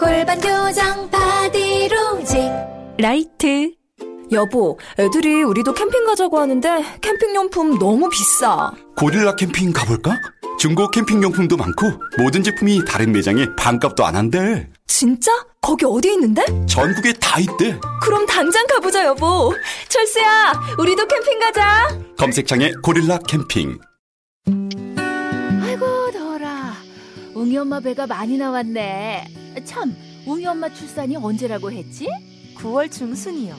골반 교정 바디로직 라이트 여보, 애들이 우리도 캠핑 가자고 하는데 캠핑용품 너무 비싸. 고릴라 캠핑 가볼까? 중고 캠핑용품도 많고 모든 제품이 다른 매장에 반값도 안 한대. 진짜? 거기 어디 있는데? 전국에 다 있대. 그럼 당장 가보자, 여보. 철수야, 우리도 캠핑 가자. 검색창에 고릴라 캠핑. 웅이 엄마 배가 많이 나왔네 참 웅이 엄마 출산이 언제라고 했지? 9월 중순이요.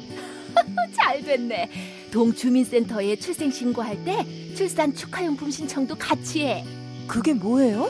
잘 됐네 동주민센터에 출생 신고할 때 출산 축하용품 신청도 같이 해 그게 뭐예요?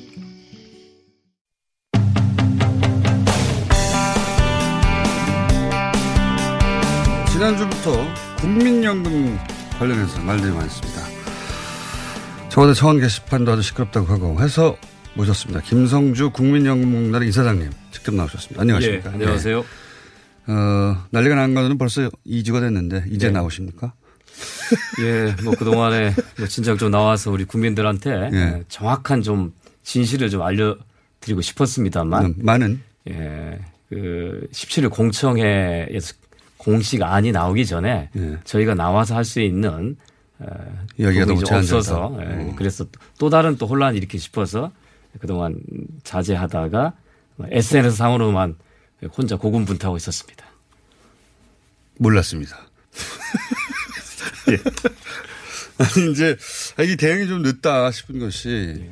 지난주부터 국민연금 관련해서 말들이 많습니다. 청와대 청원 게시판도 아주 시끄럽다고 하고 해서 모셨습니다. 김성주 국민연금공단의 이사장님 직접 나오셨습니다. 안녕하십니까? 예, 안녕하세요. 네. 어, 난리가 난 거는 벌써 2주가 됐는데 이제 네. 나오십니까? 예, 뭐 그동안에 뭐 진작 좀 나와서 우리 국민들한테 예. 정확한 좀 진실을 좀 알려드리고 싶었습니다만, 음, 많은 예, 그 17일 공청회에서 공식 안이 나오기 전에 예. 저희가 나와서 할 수 있는 어, 이야기가 너무. 없어서 예, 어. 그래서 또 다른 또 혼란을 일으키고 싶어서 그동안 자제하다가 SNS 상으로만 혼자 고군분투하고 있었습니다. 몰랐습니다. 예. 아니, 이제, 아, 이게 대응이 좀 늦다 싶은 것이,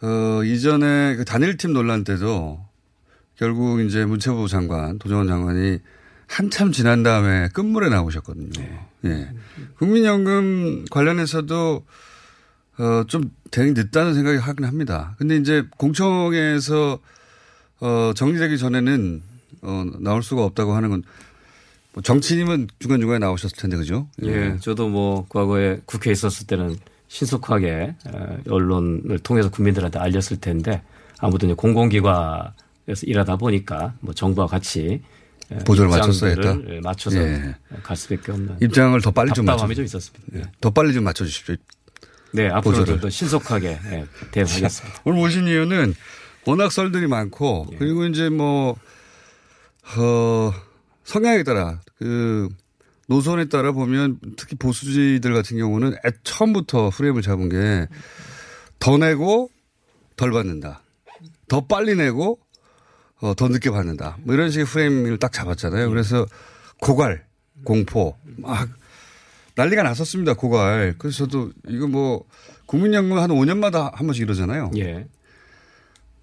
어, 이전에 그 단일팀 논란 때도 결국 이제 문체부 장관, 도정원 장관이 한참 지난 다음에 끝물에 나오셨거든요. 예. 국민연금 관련해서도 어, 좀 대응이 늦다는 생각이 하긴 합니다. 근데 이제 공청회에서 어, 정리되기 전에는 어, 나올 수가 없다고 하는 건 뭐 정치인님은 중간중간에 나오셨을 텐데 그죠? 예, 저도 뭐 과거에 국회에 있었을 때는 신속하게 어, 언론을 통해서 국민들한테 알렸을 텐데 아무튼 공공기관에서 일하다 보니까 뭐 정부와 같이 어, 보조를 맞췄어야 했다? 예, 맞춰서 예. 갈 수밖에 없는 입장을 더 빨리 좀 맞춰. 좀 있었습니다. 예. 더 빨리 좀 맞춰 주십시오. 네, 앞으로도 보조를. 더 신속하게 예, 대응하겠습니다. 오늘 모신 이유는 워낙 썰들이 많고 예. 그리고 이제 뭐, 어, 성향에 따라 그 노선에 따라 보면 특히 보수지들 같은 경우는 애 처음부터 프레임을 잡은 게 더 내고 덜 받는다. 더 빨리 내고 어, 더 늦게 받는다. 뭐 이런 식의 프레임을 딱 잡았잖아요. 그래서 고갈, 공포 막 난리가 났었습니다. 고갈. 그래서 저도 이거 뭐 국민연금 한 5년마다 한 번씩 이러잖아요. 예.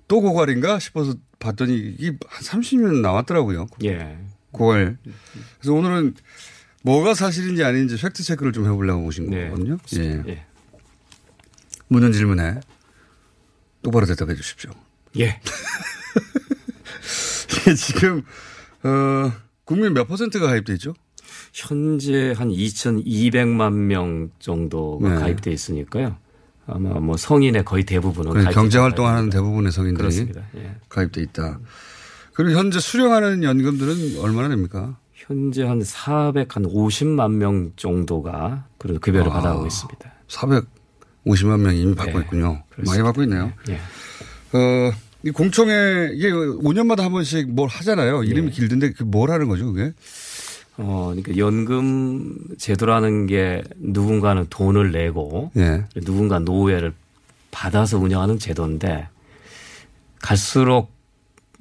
또 고갈인가 싶어서 봤더니 이게 한 30년 나왔더라고요. 예. 고갈. 그래서 오늘은 뭐가 사실인지 아닌지 팩트 체크를 좀 해보려고 모신 네. 거거든요. 예. 예. 묻는 질문에 똑바로 대답해 주십시오. 예. 이게 지금, 어, 국민 몇 퍼센트가 가입돼 있죠? 현재 한 2,200만 명 정도가 네. 가입돼 있으니까요. 아마 뭐 성인의 거의 대부분은 그러니까 경제 활동하는 거 대부분의 성인들이 그렇습니다. 예. 가입돼 있다. 그리고 현재 수령하는 연금들은 얼마나 됩니까? 현재 한 450만 명 정도가 그래도 급여를 아. 받아가고 있습니다. 450만 명이 이미 받고 네, 있군요. 그렇습니다. 많이 받고 있네요. 예. 어, 이 공청회, 이게 5년마다 한 번씩 뭘 하잖아요. 이름이 예. 길던데 그뭘 하는 거죠, 그게? 어, 그러니까 연금 제도라는 게 누군가는 돈을 내고 예. 누군가 노후회를 받아서 운영하는 제도인데 갈수록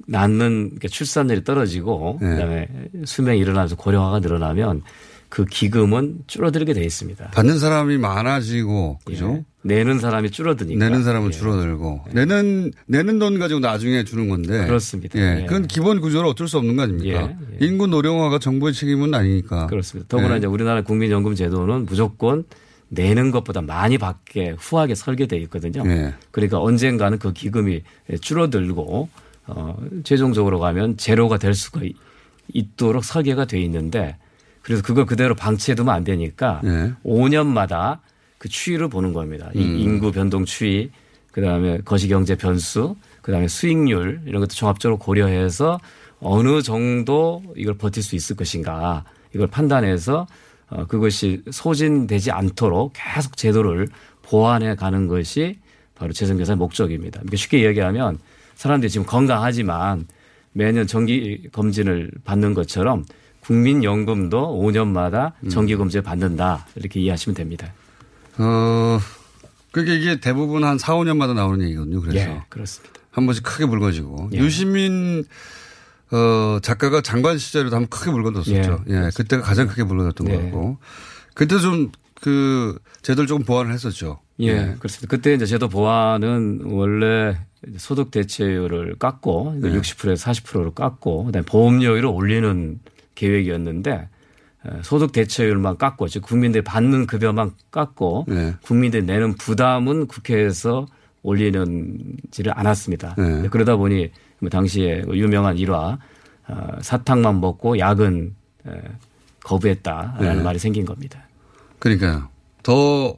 낳는 그러니까 출산율이 떨어지고 네. 그다음에 수명이 일어나면서 고령화가 늘어나면 그 기금은 줄어들게 돼 있습니다. 받는 사람이 많아지고 그죠? 예. 내는 사람이 줄어드니까. 내는 사람은 예. 줄어들고 내는 내는 돈 가지고 나중에 주는 건데 그렇습니다. 예, 예. 그건 기본 구조로 어쩔 수 없는 거 아닙니까? 예, 예. 인구 노령화가 정부의 책임은 아니니까. 그렇습니다. 더구나 예. 이제 우리나라 국민연금 제도는 무조건 내는 것보다 많이 받게 후하게 설계되어 있거든요. 예. 그러니까 언젠가는 그 기금이 줄어들고 어 최종적으로 가면 제로가 될 수가 있- 있도록 설계가 돼 있는데 그래서 그걸 그대로 방치해두면 안 되니까 예. 5년마다 그 추이를 보는 겁니다. 이 음. 인구 변동 추이, 그 다음에 거시경제 변수, 그 다음에 수익률 이런 것도 종합적으로 고려해서 어느 정도 이걸 버틸 수 있을 것인가 이걸 판단해서 어, 그것이 소진되지 않도록 계속 제도를 보완해 가는 것이 바로 재정계산의 목적입니다. 그러니까 쉽게 얘기하면 사람들이 지금 건강하지만 매년 정기 검진을 받는 것처럼 국민연금도 5년마다 음. 정기 검진을 받는다 이렇게 이해하시면 됩니다. 어, 그게 이게 대부분 한 4, 5년마다 나오는 얘기거든요. 그래서 예, 그렇습니다. 한 번씩 크게 불거지고 예. 유시민 어, 작가가 장관 시절에도 한번 크게 불거졌었죠. 예, 예, 그때가 가장 크게 불거졌던 예. 거고 그때 좀 그 제도를 조금 보완을 했었죠. 예, 그렇습니다. 그때 이제 제도 보완은 원래 소득 대체율을 깎고 네. 60%에서 40%로 깎고 그다음에 보험료율을 올리는 계획이었는데 어, 소득 대체율만 깎고 즉 국민들이 받는 급여만 깎고 네. 국민들이 내는 부담은 국회에서 올리는지를 않았습니다. 네. 그러다 보니 뭐 당시에 그 유명한 일화 어, 사탕만 먹고 약은 에, 거부했다라는 네. 말이 생긴 겁니다. 그러니까요. 더,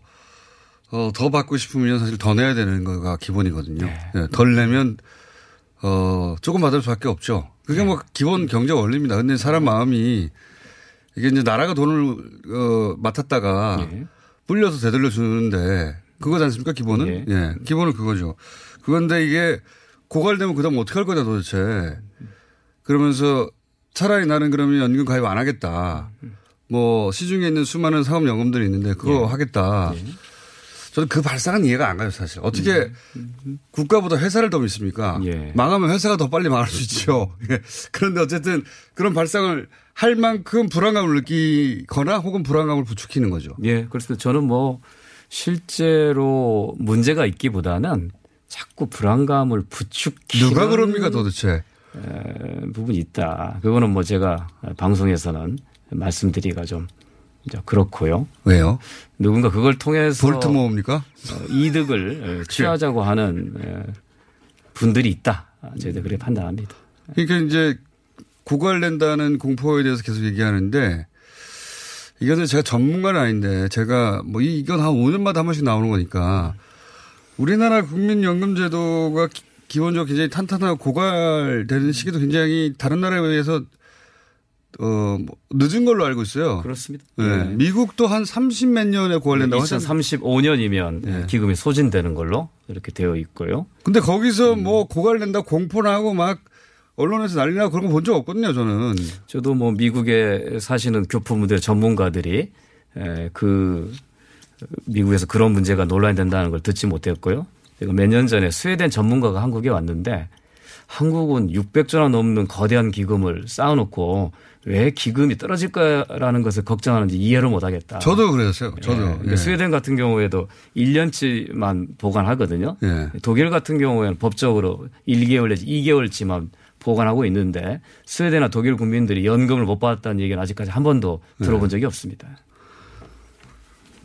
어, 더 받고 싶으면 사실 더 내야 되는 거가 기본이거든요. 네. 예, 덜 내면, 어, 조금 받을 수 밖에 없죠. 그게 네. 뭐 기본 경제 원리입니다. 근데 사람 마음이 이게 이제 나라가 돈을, 어, 맡았다가 예. 불려서 되돌려 주는데 그거지 않습니까? 기본은? 예. 예. 기본은 그거죠. 그건데 이게 고갈되면 그 다음 어떻게 할 거냐 도대체. 그러면서 차라리 나는 그러면 연금 가입 안 하겠다. 뭐 시중에 있는 수많은 사업 연금들이 있는데 그거 예. 하겠다. 저는 그 발상은 이해가 안 가요 사실. 어떻게 국가보다 회사를 더 믿습니까? 음. 예. 망하면 회사가 더 빨리 망할 수 있죠. 예. 그런데 어쨌든 그런 발상을 할 만큼 불안감을 느끼거나 혹은 불안감을 부추기는 거죠. 예, 그렇습니다. 저는 뭐 실제로 문제가 있기보다는 자꾸 불안감을 부추기는 누가 그럽니까 도대체? 에, 부분이 있다. 그거는 뭐 제가 방송에서는 말씀드리기가 좀 그렇고요. 왜요? 누군가 그걸 통해서 볼트 모읍니까? 어, 이득을 에, 취하자고 하는 에, 분들이 있다. 저희들 그렇게 판단합니다. 그러니까 이제 고갈된다는 공포에 대해서 계속 얘기하는데 이거는 제가 전문가는 아닌데 제가 뭐 이- 이건 한 5년마다 한 번씩 나오는 거니까 우리나라 국민연금제도가 기- 기본적으로 굉장히 탄탄하고 고갈되는 시기도 굉장히 다른 나라에 비해서 어, 뭐 늦은 걸로 알고 있어요. 그렇습니다. 네. 예. 미국도 한 30 몇 년에 고갈된다고 하잖아요. 2035년이면 네. 기금이 소진되는 걸로 이렇게 되어 있고요. 근데 거기서 음. 뭐 고갈된다 공포나 하고 막 언론에서 난리나고 그런 거 본 적 없거든요, 저는. 저도 뭐 미국에 사시는 교포분들 전문가들이 에, 그 미국에서 그런 문제가 논란이 된다는 걸 듣지 못했고요. 제가 몇 년 전에 스웨덴 전문가가 한국에 왔는데 한국은 600조 원 넘는 거대한 기금을 쌓아놓고 왜 기금이 떨어질까라는 것을 걱정하는지 이해를 못하겠다. 저도 그랬어요. 저도. 예, 그러니까 예. 스웨덴 같은 경우에도 1년치만 보관하거든요. 예. 독일 같은 경우에는 법적으로 1개월 내지 2개월치만 보관하고 있는데 스웨덴이나 독일 국민들이 연금을 못 받았다는 얘기는 아직까지 한 번도 네. 들어본 적이 없습니다.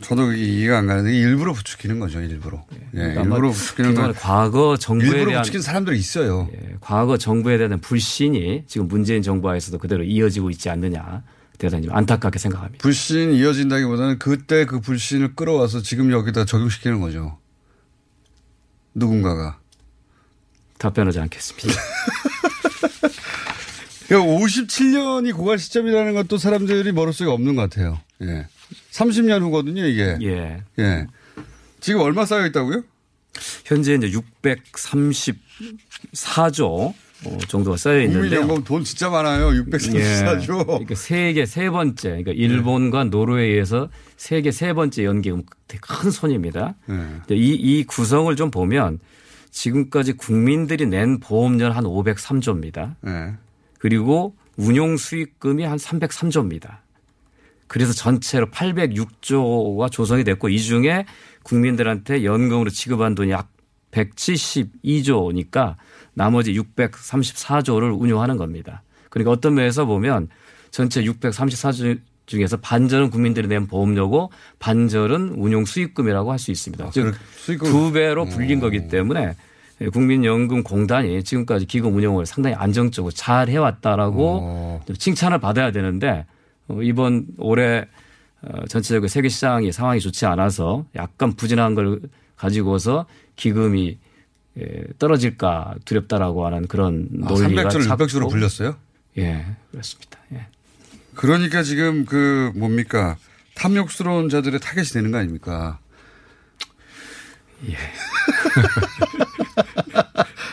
저도 이해가 안 가는데 일부러 부추기는 거죠, 일부러. 예, 그러니까 아마 일부러 부추기는 건 과거 정부에 일부러 대한 부추기는 사람들이 있어요. 예, 과거 정부에 대한 불신이 지금 문재인 정부하에서도 그대로 이어지고 있지 않느냐 대단히 좀 안타깝게 생각합니다. 불신 이어진다기보다는 그때 그 불신을 끌어와서 지금 여기다 적용시키는 거죠. 누군가가. 답변하지 않겠습니다. 그러니까 57년이 고갈 시점이라는 것도 사람들이 머릿속에 없는 것 같아요. 예. 30년 후거든요, 이게. 예. 예. 지금 얼마 쌓여 있다고요? 현재 이제 634조 어, 정도가 쌓여 있는데요. 국민연금 돈 진짜 많아요. 634조. 그러니까 세계 세 번째, 그러니까 일본과 노르웨이에서 세계 세 번째 연기금 큰 손입니다. 네. 이, 이 구성을 좀 보면 지금까지 국민들이 낸 보험료 한 503조입니다. 네. 그리고 운용 수익금이 한 303조입니다. 그래서 전체로 806조가 조성이 됐고 이 중에 국민들한테 연금으로 지급한 돈이 약 172조니까 나머지 634조를 운용하는 겁니다. 그러니까 어떤 면에서 보면 전체 634조 중에서 반절은 국민들이 낸 보험료고 반절은 운용 수익금이라고 할 수 있습니다. 즉 그렇- 수익금- 두 배로 불린 거기 때문에 국민연금공단이 지금까지 기금 운용을 상당히 안정적으로 잘 해왔다라고 어. 좀 칭찬을 받아야 되는데 어, 이번 올해 어, 전체적으로 세계 시장이 상황이 좋지 않아서 약간 부진한 걸 가지고서 기금이 예, 떨어질까 두렵다라고 하는 그런 아, 논리가 300조를 자꾸 600조로 불렸어요? 예, 그렇습니다. 예. 그러니까 지금 그 뭡니까 탐욕스러운 자들의 타겟이 되는 거 아닙니까? 예.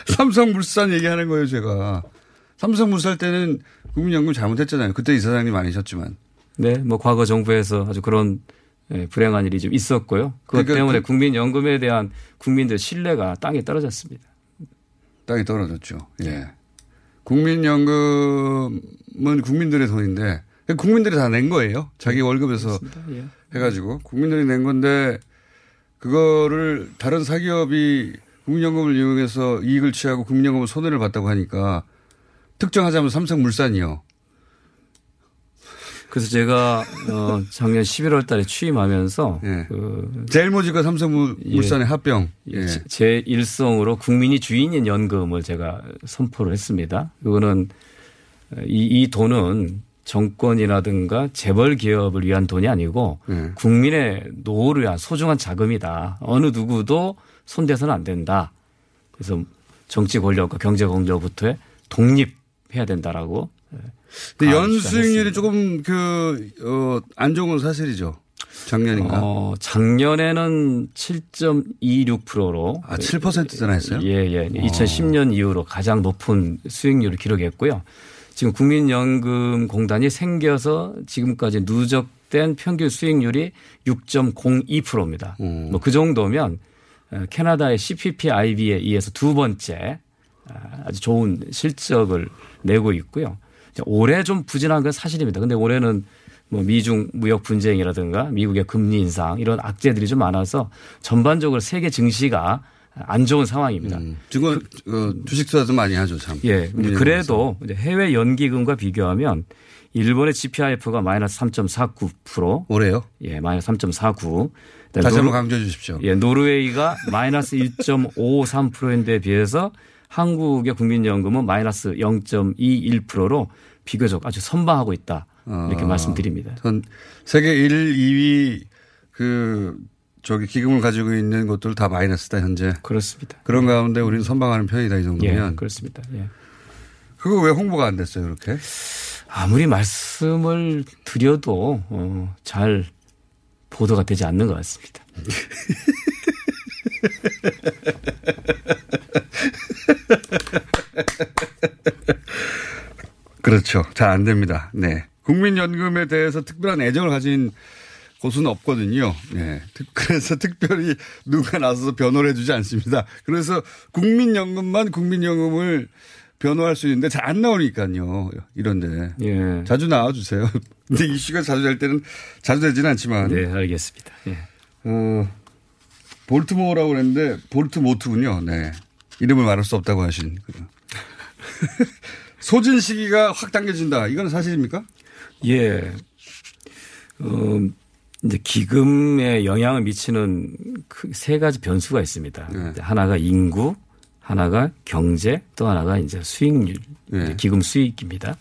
삼성물산 얘기하는 거예요, 제가. 삼성물산 때는 국민연금 잘못했잖아요. 그때 이사장님 아니셨지만. 네, 뭐 과거 정부에서 아주 그런 예, 불행한 일이 좀 있었고요. 그것 그러니까 때문에 그- 국민연금에 대한 국민들 신뢰가 땅에 떨어졌습니다. 땅이 떨어졌죠. 예. 국민연금은 국민들의 돈인데 국민들이 다 낸 거예요. 자기 월급에서 예. 해가지고 국민들이 낸 건데 그거를 다른 사기업이 국민연금을 이용해서 이익을 취하고 국민연금을 손해를 봤다고 하니까 특정하자면 삼성물산이요. 그래서 제가 어, 작년 11월 달에 취임하면서 예. 그 제일모직과 삼성물산의 합병. 예. 제- 제 일성으로 국민이 주인인 연금을 제가 선포를 했습니다. 그거는 이, 이 돈은 정권이라든가 재벌 기업을 위한 돈이 아니고 예. 국민의 노후를 위한 소중한 자금이다. 어느 누구도 손대서는 안 된다. 그래서 정치 권력과 경제 권력부터 독립 해야 된다라고. 근데 강하게 연수익률이. 조금 그, 어, 안 좋은 건 사실이죠. 작년인가. 어, 작년에는 7.26%로 아, 7%나 했어요? 예, 예. 2010년 이후로 가장 높은 수익률을 기록했고요. 지금 국민연금공단이 생겨서 지금까지 누적된 평균 수익률이 6.02%입니다. 음. 뭐그 정도면 어, 캐나다의 CPP-IB에 의해서 두 번째 아, 아주 좋은 실적을 내고 있고요. 올해 좀 부진한 건 사실입니다. 근데 올해는 뭐 미중 무역 분쟁이라든가 미국의 금리 인상 이런 악재들이 좀 많아서 전반적으로 세계 증시가 안 좋은 상황입니다. 음. 증권, 어, 주식 투자도 많이 하죠, 참. 예. 그래도 해외 연기금과 비교하면 일본의 GPIF가 마이너스 3.49%, 올해요? 예, 마이너스 3.49. 다시 한번 강조해 주십시오. 예, 노르웨이가 마이너스 1.53%인데 비해서 한국의 국민연금은 마이너스 0.21%로 비교적 아주 선방하고 있다. 이렇게 아. 말씀드립니다. 전 세계 1, 2위 그 저기 기금을 가지고 있는 것들 다 마이너스다 현재. 그렇습니다. 그런 가운데 우리는 선방하는 편이다 이 예, 정도면. 그렇습니다. 예. 그거 왜 홍보가 안 됐어요 그렇게? 아무리 말씀을 드려도 어, 잘 보도가 되지 않는 것 같습니다. 그렇죠. 잘 안 됩니다. 네. 국민연금에 대해서 특별한 애정을 가진 곳은 없거든요. 네. 특- 그래서 특별히 누가 나서서 변호를 해주지 않습니다. 그래서 국민연금만 국민연금을 변호할 수 있는데 잘 안 나오니까요. 이런데. 예. 자주 나와주세요. 근데 이슈가 자주 될 때는 자주 되지는 않지만. 네, 알겠습니다. 예. 어, 볼트모어라고 그랬는데 볼트모트군요. 네. 이름을 말할 수 없다고 하신. 그. 소진 시기가 확 당겨진다. 이건 사실입니까? 예. 어, 이제 기금에 영향을 미치는 그 세 가지 변수가 있습니다. 네. 하나가 인구, 하나가 경제, 또 하나가 이제 수익률, 네. 이제 기금 수익입니다.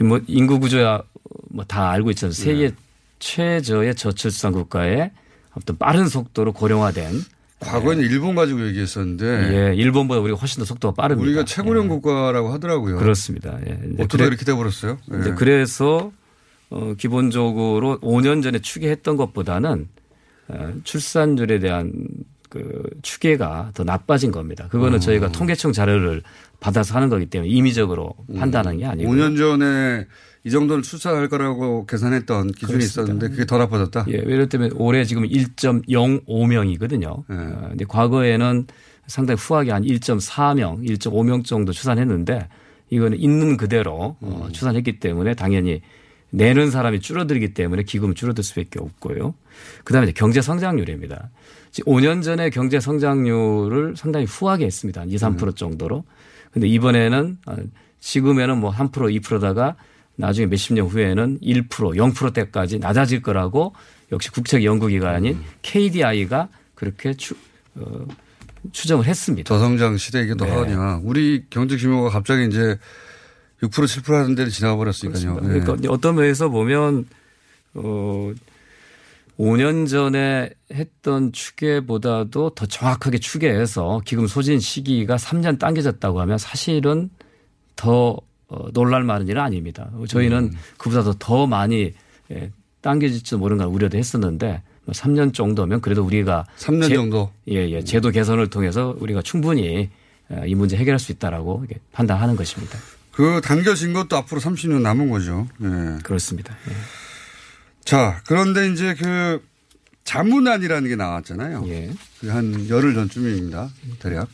뭐 인구 구조야 뭐 다 알고 있잖아요. 세계 네. 최저의 저출산 국가의 어떤 빠른 속도로 고령화된 과거에는 일본 가지고 얘기했었는데 예, 일본보다 우리가 훨씬 더 속도가 빠릅니다. 우리가 최고령 예. 국가라고 하더라고요. 그렇습니다. 예. 어쩌다 그래- 이렇게 돼버렸어요? 예. 그래서 어 기본적으로 5년 전에 추계했던 것보다는 어 출산율에 대한 그 추계가 더 나빠진 겁니다. 그거는 저희가 통계청 자료를 받아서 하는 거기 때문에 임의적으로 판단하는 게 아니고 5년 전에 이 정도는 출산할 거라고 계산했던 기준이 그렇습니다. 있었는데 그게 더 나빠졌다? 예, 예를 들면 올해 지금 1.05명이거든요. 네. 어, 근데 과거에는 상당히 후하게 한 1.4명, 1.5명 정도 추산했는데 이거는 있는 그대로 어, 추산했기 때문에 당연히 내는 사람이 줄어들기 때문에 기금은 줄어들 수밖에 없고요. 그다음에 이제 경제 성장률입니다. 5년 전에 경제 성장률을 상당히 후하게 했습니다. 한 2, 3% 정도로. 근데 이번에는 어, 지금에는 뭐한 프로, 2%다가 나중에 몇십 년 후에는 1%, 0%대까지 낮아질 거라고 역시 국책 연구기관인 KDI가 그렇게 추, 어, 추정을 했습니다. 저성장 시대이기도 네. 하냐. 우리 경제 규모가 갑자기 이제 6% 7% 하는 데를 지나가 버렸으니까요. 네. 그러니까 어떤 면에서 보면 어 5년 전에 했던 추계보다도 더 정확하게 추계해서 기금 소진 시기가 3년 당겨졌다고 하면 사실은 더 어, 놀랄 만한 일은 아닙니다. 저희는 그보다도 더 많이 예, 당겨질지 모르는 걸 우려도 했었는데 뭐 3년 정도면 그래도 우리가 3년 제- 정도. 예, 예. 제도 개선을 통해서 우리가 충분히 어, 이 문제 해결할 수 있다라고 판단하는 것입니다. 그 당겨진 것도 앞으로 30년 남은 거죠. 예. 그렇습니다. 예. 자, 그런데 이제 그 자문안이라는 게 나왔잖아요. 예. 한 열흘 전쯤입니다. 대략.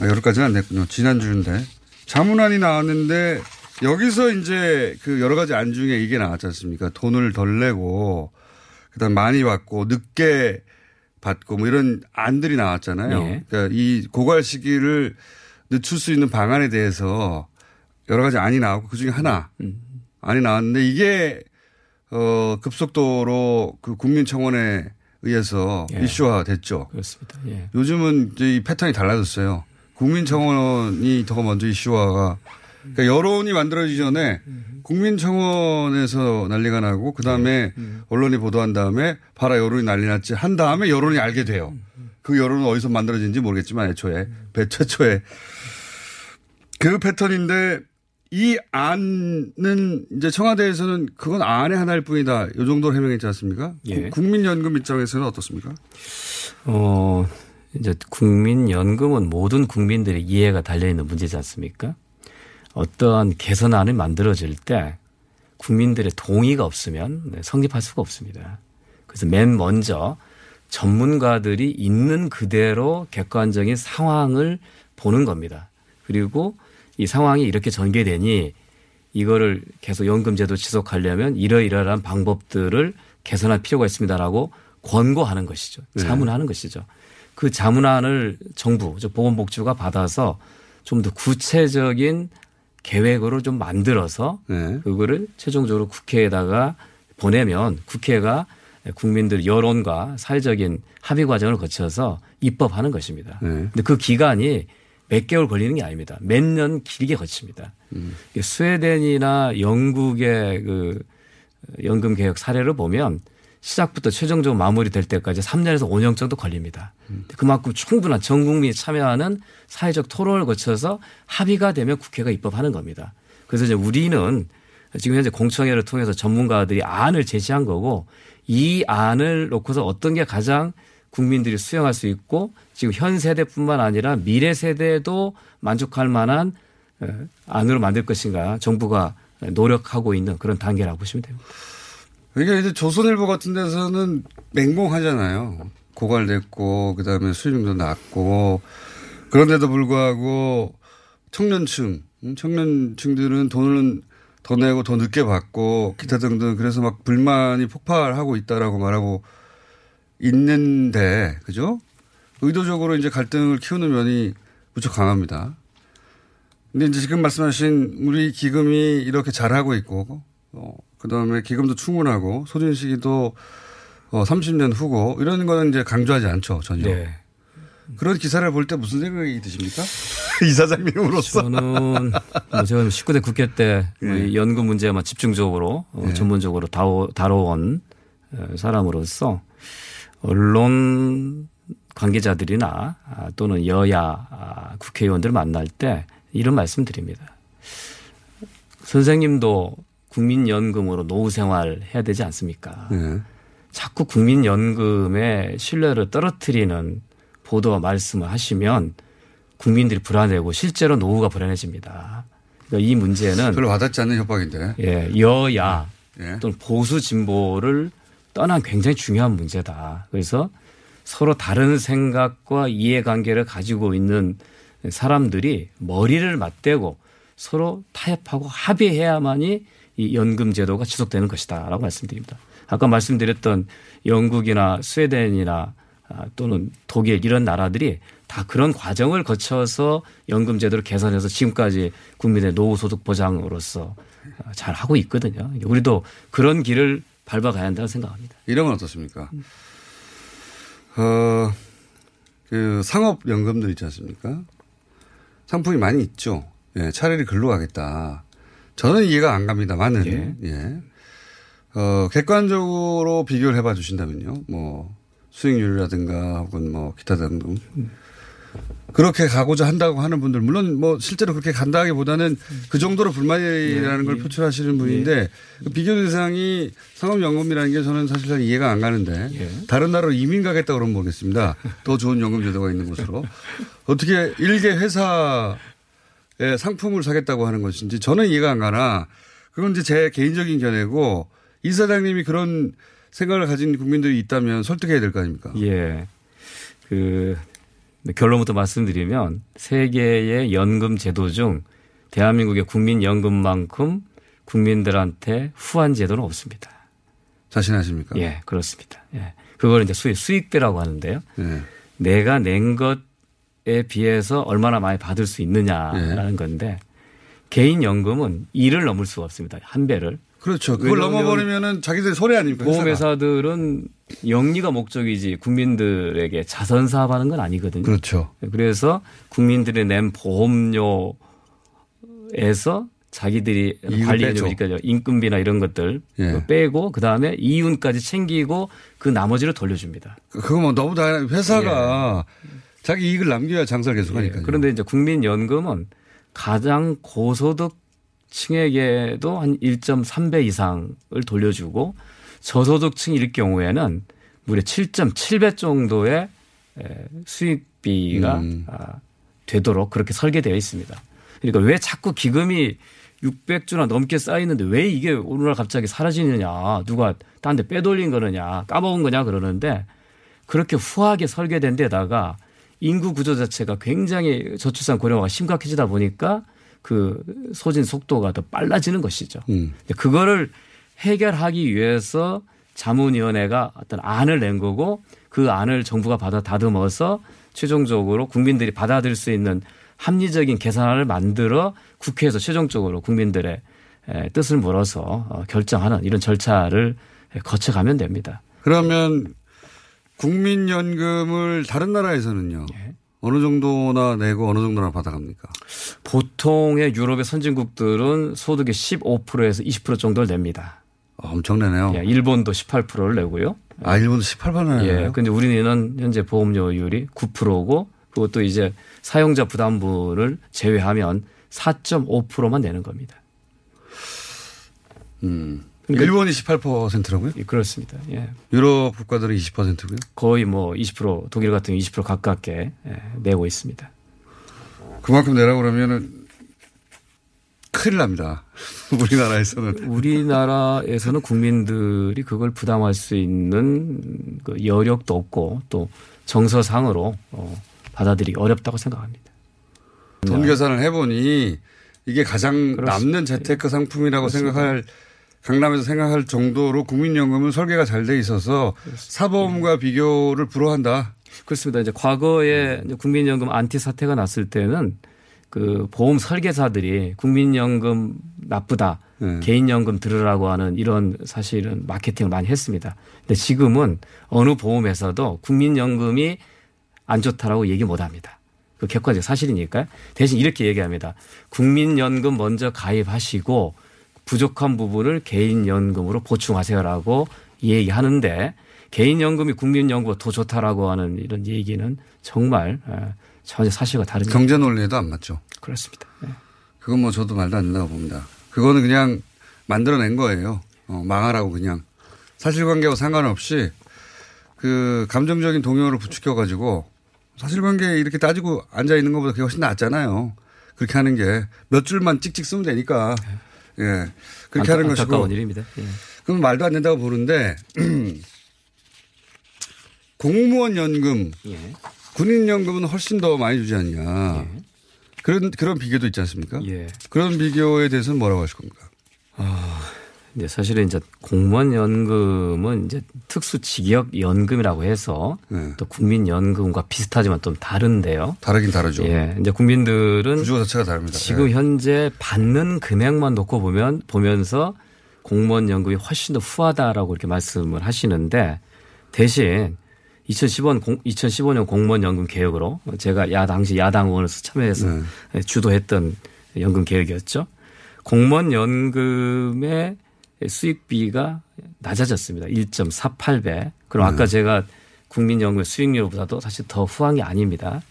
아, 열흘까지는 안 됐군요. 지난주인데. 자문안이 나왔는데 여기서 이제 그 여러 가지 안 중에 이게 나왔지 않습니까? 돈을 덜 내고 그다음 많이 받고 늦게 받고 뭐 이런 안들이 나왔잖아요. 예. 그러니까 이 고갈 시기를 늦출 수 있는 방안에 대해서 여러 가지 안이 나왔고 그 중에 하나 안이 나왔는데 이게 어 급속도로 그 국민청원에 의해서 예. 이슈화 됐죠. 그렇습니다. 예. 요즘은 이제 이 패턴이 달라졌어요. 국민청원이 더 먼저 이슈화가 그러니까 여론이 만들어지기 전에 국민청원에서 난리가 나고 그 다음에 언론이 보도한 다음에 봐라 여론이 난리 났지 한 다음에 여론이 알게 돼요. 그 여론은 어디서 만들어진지 모르겠지만 애초에 배 최초에 그 패턴인데 이 안은 이제 청와대에서는 그건 안의 하나일 뿐이다. 이 정도로 해명했지 않습니까? 예. 구- 국민연금 입장에서는 어떻습니까? 어, 이제 국민연금은 모든 국민들의 이해가 달려있는 문제지 않습니까? 어떠한 개선안을 만들어질 때 국민들의 동의가 없으면 네, 성립할 수가 없습니다. 그래서 맨 먼저 전문가들이 있는 그대로 객관적인 상황을 보는 겁니다. 그리고 이 상황이 이렇게 전개되니 이거를 계속 연금제도 지속하려면 이러이러한 방법들을 개선할 필요가 있습니다라고 권고하는 것이죠. 자문하는 것이죠. 그 자문안을 정부, 즉 보건복지부가 받아서 좀 더 구체적인 계획으로 좀 만들어서 네. 그거를 최종적으로 국회에다가 보내면 국회가 국민들 여론과 사회적인 합의 과정을 거쳐서 입법하는 것입니다. 네. 근데 그 기간이 몇 개월 걸리는 게 아닙니다. 몇 년 길게 거칩니다. 이게 스웨덴이나 영국의 그 연금 개혁 사례를 보면 시작부터 최종적으로 마무리될 때까지 3년에서 5년 정도 걸립니다. 그만큼 충분한 전 국민이 참여하는 사회적 토론을 거쳐서 합의가 되면 국회가 입법하는 겁니다. 그래서 이제 우리는 지금 현재 공청회를 통해서 전문가들이 안을 제시한 거고 이 안을 놓고서 어떤 게 가장 국민들이 수용할 수 있고 지금 현 세대뿐만 아니라 미래 세대도 만족할 만한 어, 안으로 만들 것인가 정부가 노력하고 있는 그런 단계라고 보시면 됩니다. 이게 이제 조선일보 같은 데서는 맹공하잖아요. 고갈됐고, 그 다음에 수익률도 낮고, 그런데도 불구하고 청년층, 음, 청년층들은 돈을 더 내고 더 늦게 받고, 기타 등등 그래서 막 불만이 폭발하고 있다라고 말하고 있는데, 그죠? 의도적으로 이제 갈등을 키우는 면이 무척 강합니다. 근데 이제 지금 말씀하신 우리 기금이 이렇게 잘하고 있고, 어, 그 다음에 기금도 충분하고, 소진 시기도 어, 30년 후고, 이런 거는 이제 강조하지 않죠, 전혀. 네. 그런 기사를 볼 때 무슨 생각이 드십니까? 이사장님으로서. 저는 뭐 제가 19대 국회 때 예. 우리 연금 문제만 집중적으로 어, 예. 전문적으로 다뤄, 다뤄온 어, 사람으로서 언론 관계자들이나 아, 또는 여야 아, 국회의원들 만날 때 이런 말씀 드립니다. 선생님도 국민연금으로 노후 생활 해야 되지 않습니까? 네. 자꾸 국민연금의 신뢰를 떨어뜨리는 보도와 말씀을 하시면 국민들이 불안해고 실제로 노후가 불안해집니다. 그러니까 이 문제는 별로 와닿지 않는 협박인데. 예, 여야 예. 또는 보수 진보를 떠난 굉장히 중요한 문제다. 그래서 서로 다른 생각과 이해관계를 가지고 있는 사람들이 머리를 맞대고 서로 타협하고 합의해야만이 이 연금 제도가 지속되는 것이다라고 말씀드립니다. 아까 말씀드렸던 영국이나 스웨덴이나 아, 또는 독일 이런 나라들이 다 그런 과정을 거쳐서 연금 제도를 개선해서 지금까지 국민의 노후 소득 보장으로서 아, 잘 하고 있거든요. 우리도 그런 길을 밟아가야 한다고 생각합니다. 이런 건 어떻습니까? 어, 그 상업 연금들 있지 않습니까? 상품이 많이 있죠. 예, 차라리 글로 가겠다. 저는 이해가 안 갑니다만은, 예. 예. 어, 객관적으로 비교를 해봐 주신다면요. 뭐, 수익률이라든가 혹은 뭐, 기타 등등. 그렇게 가고자 한다고 하는 분들, 물론 뭐, 실제로 그렇게 간다기 보다는 그 정도로 불만이라는 걸 표출하시는 분인데, 그 비교 대상이 상업연금이라는 게 저는 사실상 이해가 안 가는데, 예. 다른 나라로 이민 가겠다 그러면 모르겠습니다. 더 좋은 연금 제도가 있는 곳으로. 어떻게 일개 회사의 상품을 사겠다고 하는 것인지 저는 이해가 안 가나, 그건 이제 제 개인적인 견해고, 이 사장님이 그런 생각을 가진 국민들이 있다면 설득해야 될 거 아닙니까? 예. 그 결론부터 말씀드리면 세계의 연금 제도 중 대한민국의 국민연금만큼 국민들한테 후한 제도는 없습니다. 자신하십니까? 예, 그렇습니다. 예. 그걸 이제 수익, 수익비라고 하는데요. 예. 내가 낸 것 에 비해서 얼마나 많이 받을 수 있느냐라는 예. 건데 개인 연금은 이를 넘을 수가 없습니다. 한 배를. 그렇죠. 그걸 넘어버리면은 자기들 손해 아닙니까? 보험회사들은 영리가 목적이지 국민들에게 자선 사업하는 건 아니거든요. 그렇죠. 그래서 국민들이 낸 보험료에서 자기들이 이익을 관리 빼죠. 그러니까 인건비나 이런 것들 예. 빼고 그 다음에 이윤까지 챙기고 그 나머지를 돌려줍니다. 그거 뭐 너무 다 회사가 자기 이익을 남겨야 장사를 계속 하니까요. 예. 그런데 이제 국민연금은 가장 고소득 층에게도 한 1.3배 이상을 돌려주고 저소득층일 경우에는 무려 7.7배 정도의 에, 수익비가 음. 아, 되도록 그렇게 설계되어 있습니다. 그러니까 왜 자꾸 기금이 600주나 넘게 쌓이는데 왜 이게 오늘날 갑자기 사라지느냐 누가 딴 데 빼돌린 거느냐 까먹은 거냐 그러는데 그렇게 후하게 설계된 데다가 인구 구조 자체가 굉장히 저출산 고령화가 심각해지다 보니까 그 소진 속도가 더 빨라지는 것이죠. 음. 그거를 해결하기 위해서 자문위원회가 어떤 안을 낸 거고 그 안을 정부가 받아 다듬어서 최종적으로 국민들이 받아들일 수 있는 합리적인 계산안을 만들어 국회에서 최종적으로 국민들의 에, 뜻을 물어서 어, 결정하는 이런 절차를 거쳐가면 됩니다. 그러면 국민연금을 다른 나라에서는요. 예. 어느 정도나 내고 어느 정도나 받아갑니까? 보통의 유럽의 선진국들은 소득의 15%에서 20% 정도를 냅니다. 아, 엄청나네요. 예, 일본도 18%를 내고요. 아, 일본도 18%나요. 예. 근데 우리는 현재 보험료율이 9%고 그것도 이제 사용자 부담분을 제외하면 4.5%만 내는 겁니다. 음. 그러니까- 일본이 18%라고요? 예, 그렇습니다. 예. 유럽 국가들은 20%고요. 거의 뭐 20% 독일 같은 경우 20% 가깝게 예, 내고 있습니다. 그만큼 내라고 그러면은 큰일 납니다. 우리나라에서는. 우리나라에서는 국민들이 그걸 부담할 수 있는 그 여력도 없고 또 정서상으로 어, 받아들이기 어렵다고 생각합니다. 돈 계산을 해보니 이게 가장 그렇습니다. 남는 재테크 상품이라고 생각할 강남에서 생각할 정도로 국민연금은 설계가 잘 돼 있어서 사보험과 비교를 불허한다. 그렇습니다. 이제 과거에 국민연금 안티 사태가 났을 때는 그 보험 설계사들이 국민연금 나쁘다. 네. 개인연금 들으라고 하는 이런 사실은 마케팅을 많이 했습니다. 근데 지금은 어느 보험회사도 국민연금이 안 좋다라고 얘기 못 합니다. 그 객관적 사실이니까요. 대신 이렇게 얘기합니다. 국민연금 먼저 가입하시고 부족한 부분을 개인연금으로 보충하세요라고 얘기하는데 개인연금이 국민연금보다 더 좋다라고 하는 이런 얘기는 정말 어, 전혀 사실과 다른 경제 논리에도 안 맞죠. 그렇습니다. 네. 그건 뭐 저도 말도 안 된다고 봅니다. 그거는 그냥 만들어낸 거예요. 어, 망하라고 그냥. 사실관계와 상관없이 그 감정적인 동요를 부추겨 가지고 사실관계 이렇게 따지고 앉아 있는 것보다 그게 훨씬 낫잖아요. 그렇게 하는 게 몇 줄만 찍찍 쓰면 되니까. 예. 그렇게 하는 것이고. 안타까운 일입니다. 예. 그럼 말도 안 된다고 보는데 공무원 연금, 예. 군인 연금은 훨씬 더 많이 주지 않냐. 그런 그런 비교도 있지 않습니까? 예. 그런 비교에 대해서는 뭐라고 하실 겁니까? 네, 사실은 이제 공무원 연금은 이제 특수 직역 연금이라고 해서 네. 또 국민 연금과 비슷하지만 좀 다른데요. 다르긴 다르죠. 예. 이제 국민들은 구조 자체가 다릅니다. 지금 예. 현재 받는 금액만 놓고 보면 보면서 공무원 연금이 훨씬 더 후하다라고 이렇게 말씀을 하시는데 대신 2015년, 공, 2015년 공무원 연금 개혁으로 제가 야 당시 야당 의원으로서 참여해서 네. 주도했던 연금 개혁이었죠. 공무원 연금의 수익비가 낮아졌습니다. 1.48배. 그럼 네. 아까 제가 국민연금의 수익률보다도 사실 더 후한 게 아닙니다.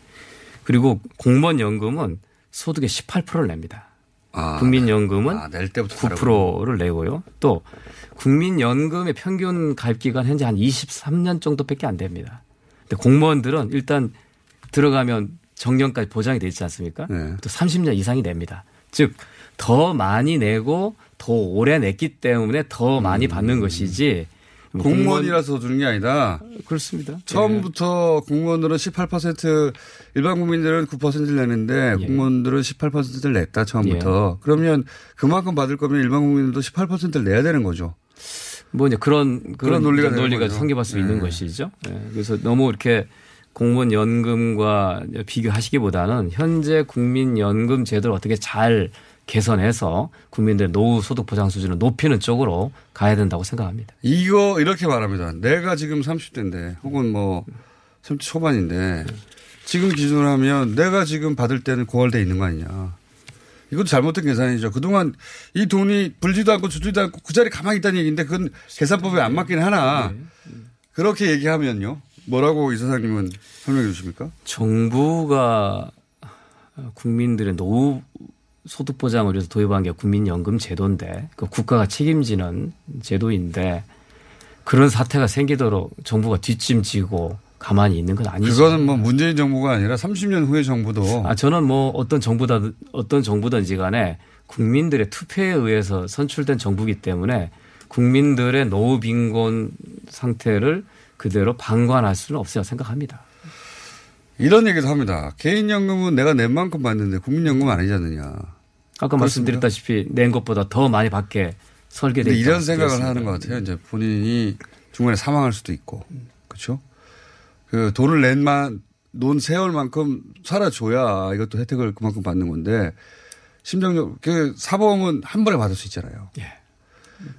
그리고 공무원 연금은 소득의 18%를 냅니다. 아, 국민연금은 아, 낼 때부터 다르군요. 9%를 내고요. 또 국민연금의 평균 가입 기간 현재 한 23년 정도밖에 안 됩니다. 근데 공무원들은 일단 들어가면 정년까지 보장이 돼 있지 않습니까? 네. 또 30년 이상이 됩니다. 즉 더 많이 내고 더 오래 냈기 때문에 더 많이 받는 것이지 뭐 공무원- 음. 공무원이라서 주는 게 아니다. 그렇습니다. 처음부터 공무원들은 18% 일반 국민들은 9%를 내는데 예. 공무원들은 18%를 냈다 처음부터. 그러면 그만큼 받을 거면 일반 국민들도 18%를 내야 되는 거죠. 뭐 이제 그런 그런, 그런 논리가 논리가. 성립할 수 있는 네. 것이죠. 예, 그래서 너무 이렇게 공무원 연금과 비교하시기보다는 현재 국민 연금 제도를 어떻게 잘 개선해서 국민들의 노후 소득 보장 수준을 높이는 쪽으로 가야 된다고 생각합니다. 이거 이렇게 말합니다. 내가 지금 30대인데 혹은 뭐 30대 초반인데 지금 기준으로 하면 내가 지금 받을 때는 고갈돼 있는 거 아니냐. 이것도 잘못된 계산이죠. 그동안 이 돈이 불지도 않고 주지도 않고 그 자리에 가만히 있다는 얘기인데 그건 계산법에 안 맞긴 하나. 그렇게 얘기하면요. 뭐라고 이 사장님은 설명해 주십니까? 정부가 국민들의 노후 소득 보장을 위해서 도입한 게 국민연금 제도인데 그 국가가 책임지는 제도인데 그런 사태가 생기도록 정부가 뒷짐지고 가만히 있는 건 아니죠. 그거는 뭐 문재인 정부가 아니라 30년 후의 정부도 아 저는 뭐 어떤 정부다 어떤 정부든지 간에 국민들의 투표에 의해서 선출된 정부이기 때문에 국민들의 노후 빈곤 상태를 그대로 방관할 수는 없어요 생각합니다. 이런 얘기도 합니다. 개인연금은 내가 낸 만큼 받는데 국민연금 아니지 않느냐. 아까 말씀드렸다시피 낸 것보다 더 많이 받게 설계돼 있다. 이런 생각을 하는 것 같아요. 이제 본인이 중간에 사망할 수도 있고, 그렇죠? 그 돈을 낸만 논 세월만큼 살아줘야 이것도 혜택을 그만큼 받는 건데 심정적 그 사보험은 한 번에 받을 수 있잖아요. 예.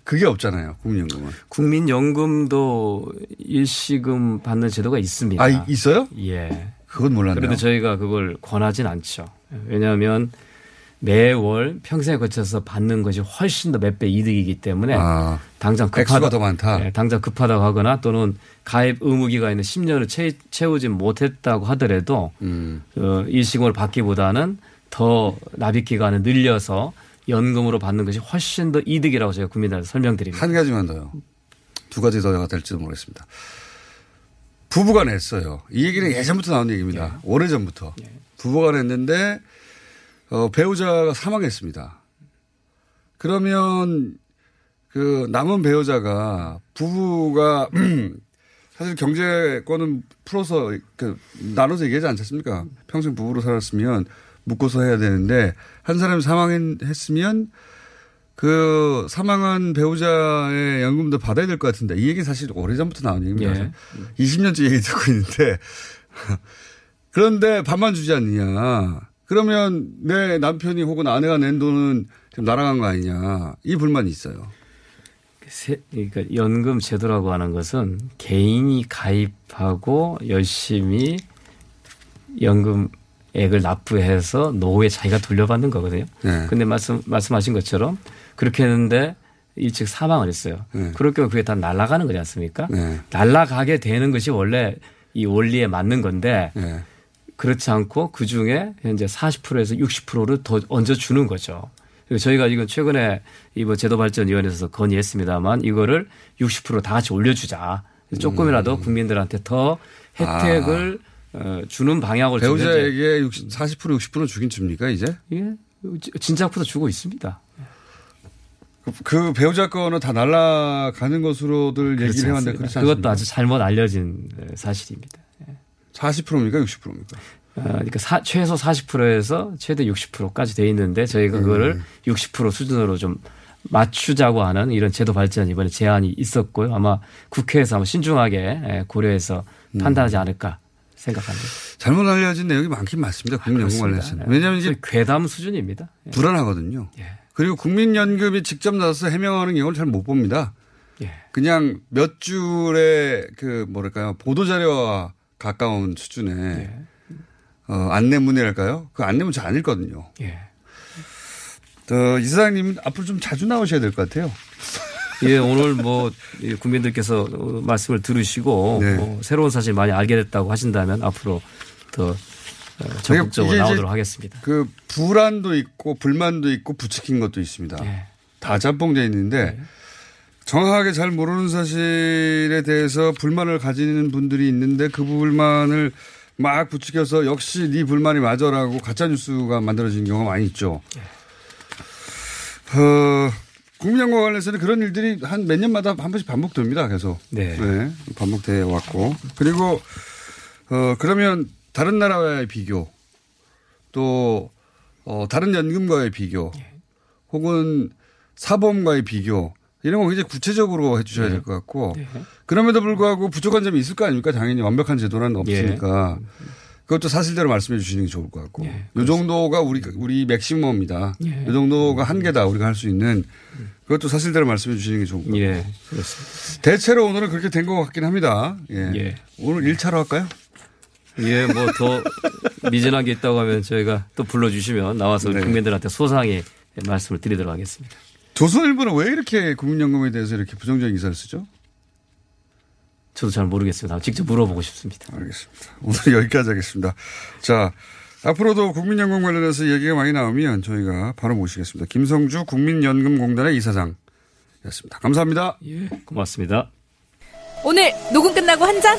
그게 없잖아요. 국민연금은. 국민연금도 일시금 받는 제도가 있습니다. 아 이- 있어요? 예. 그건 몰랐네요. 그래도 저희가 그걸 권하진 않죠. 왜냐하면 매월 평생에 거쳐서 받는 것이 훨씬 더 몇 배 이득이기 때문에 아, 당장 급하다 더 많다. 예, 당장 급하다고 하거나 또는 가입 의무 기간에 10년을 채, 채우지 못했다고 하더라도 음. 어, 일시금을 받기보다는 더 납입 기간을 늘려서 연금으로 받는 것이 훨씬 더 이득이라고 제가 국민들한테 설명드립니다. 한 가지만 더요. 두 가지 더가 될지도 모르겠습니다. 부부가 냈어요. 이 얘기는 예전부터 나온 얘기입니다. 오래 전부터. 부부가 냈는데 어, 배우자가 사망했습니다. 그러면 그 남은 배우자가 부부가 사실 경제권은 풀어서 그 나눠서 얘기하지 않겠습니까? 평생 부부로 살았으면 묶어서 해야 되는데 한 사람이 사망했으면 그 사망한 배우자의 연금도 받아야 될 것 같은데 이 얘기 사실 오래전부터 나온 얘기입니다. 예. 20년째 얘기 듣고 있는데 그런데 반만 주지 않느냐. 그러면 내 남편이 혹은 아내가 낸 돈은 지금 날아간 거 아니냐. 이 불만이 있어요. 세- 그러니까 연금 제도라고 하는 것은 개인이 가입하고 열심히 연금액을 납부해서 노후에 자기가 돌려받는 거거든요. 네. 근데 말씀 말씀하신 것처럼 그렇게 했는데 일찍 사망을 했어요. 네. 그럴 경우 그게 다 날아가는 거지 않습니까? 네. 날아가게 되는 것이 원래 이 원리에 맞는 건데 네. 그렇지 않고 그 중에 현재 40%에서 60%를 더 얹어 주는 거죠. 저희가 이건 최근에 이번 제도발전위원회에서 건의했습니다만 이거를 60%다 같이 올려주자. 조금이라도 음. 국민들한테 더 혜택을 어, 주는 아. 배우자에게 60, 40% 60% 주긴 줍니까 이제? 예, 진작부터 주고 있습니다. 그 배우자 거는 다 날라가는 것으로들 그렇지 얘기를 해왔는데 않습니다. 그렇지 그것도 않습니다. 아주 잘못 알려진 네, 사실입니다. 40%입니까 60%입니까? 어, 그러니까 사- 최소 40%에서 최대 60%까지 돼 있는데 저희가 음. 그거를 60% 수준으로 좀 맞추자고 하는 이런 제도 발전 이번에 제안이 있었고요. 아마 국회에서 아마 신중하게 예, 고려해서 음. 판단하지 않을까 생각합니다. 잘못 알려진 내용이 많긴 많습니다. 국민연금 그렇습니다. 관련해서는. 네. 왜냐하면 이제 괴담 수준입니다. 예. 불안하거든요. 예. 그리고 국민연금이 직접 나서서 해명하는 경우를 잘 못 봅니다. 예. 그냥 몇 줄의 그 뭐랄까요 보도자료와 가까운 수준의 예. 어, 안내문이랄까요? 그 안내문 잘 안 읽거든요. 예. 어, 이사장님 앞으로 좀 자주 나오셔야 될 것 같아요. 예, 오늘 뭐이 국민들께서 어, 말씀을 들으시고 네. 어, 새로운 사실 많이 알게 됐다고 하신다면 앞으로 더 어, 적극적으로 이게 이제 나오도록 하겠습니다. 그 불안도 있고 불만도 있고 부추긴 것도 있습니다. 예. 다 짬뽕돼 있는데 정확하게 잘 모르는 사실에 대해서 불만을 가지는 분들이 있는데 그 불만을 막 부추겨서 역시 네 불만이 맞아라고 가짜 뉴스가 만들어진 경우가 많이 있죠. 어, 국민연금 관련해서는 그런 일들이 한 몇 년마다 한 번씩 반복됩니다. 계속. 네. 반복돼 왔고 그리고 어 그러면 다른 나라와의 비교 또 어, 다른 연금과의 비교 혹은 사보험과의 비교 이런 거 굉장히 구체적으로 해주셔야 될 것 같고 그럼에도 불구하고 부족한 점이 있을 거 아닙니까? 당연히 완벽한 제도는 없으니까 그것도 사실대로 말씀해 주시는 게 좋을 것 같고 이 정도가 우리 우리 맥시멈입니다. 예. 이 정도가 한계다 우리가 할 수 있는 그것도 사실대로 말씀해 주시는 게 좋을 것 같고 예, 그렇습니다. 대체로 오늘은 그렇게 된 것 같긴 합니다. 예. 예. 오늘 1차로 할까요? 예, 뭐 더 미진한 게 있다고 하면 저희가 또 불러주시면 나와서 네. 국민들한테 소상히 말씀을 드리도록 하겠습니다. 조선일보는 왜 이렇게 국민연금에 대해서 이렇게 부정적인 기사를 쓰죠? 저도 잘 모르겠습니다. 직접 물어보고 싶습니다. 알겠습니다. 오늘 여기까지 하겠습니다. 자, 앞으로도 국민연금 관련해서 얘기가 많이 나오면 저희가 바로 모시겠습니다. 김성주 국민연금공단의 이사장이었습니다. 감사합니다. 예, 고맙습니다. 오늘 녹음 끝나고 한 잔?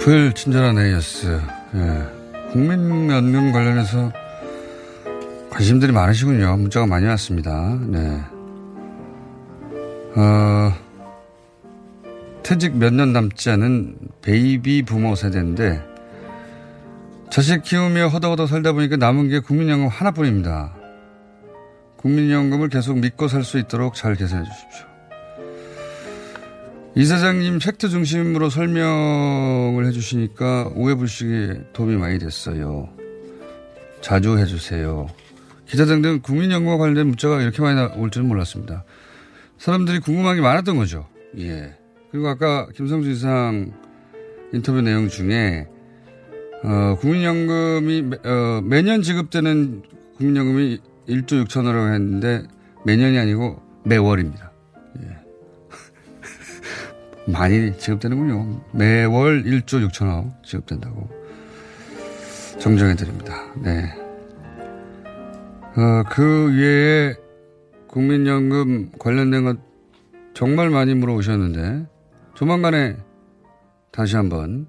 불 친절한 AS. 예. 국민연금 관련해서 관심들이 많으시군요. 문자가 많이 왔습니다. 네. 어, 퇴직 몇 년 남지 않은 베이비 부머 세대인데 자식 키우며 허덕허덕 살다 보니까 남은 게 국민연금 하나뿐입니다. 국민연금을 계속 믿고 살 수 있도록 잘 계산해 주십시오. 이 사장님 팩트 중심으로 설명을 해주시니까 오해불식에 도움이 많이 됐어요. 자주 해주세요. 기자 등등 국민연금과 관련된 문자가 이렇게 많이 올 줄은 몰랐습니다. 사람들이 궁금한 게 많았던 거죠. 예. 그리고 아까 김성주 이상 인터뷰 내용 중에 어, 국민연금이 매, 어, 매년 지급되는 국민연금이 1조 6천원이라고 했는데 매년이 아니고 매월입니다. 많이 지급되는군요. 매월 1조 6천억 지급된다고 정정해 드립니다. 네. 어, 그 외에 국민연금 관련된 것 정말 많이 물어오셨는데 조만간에 다시 한번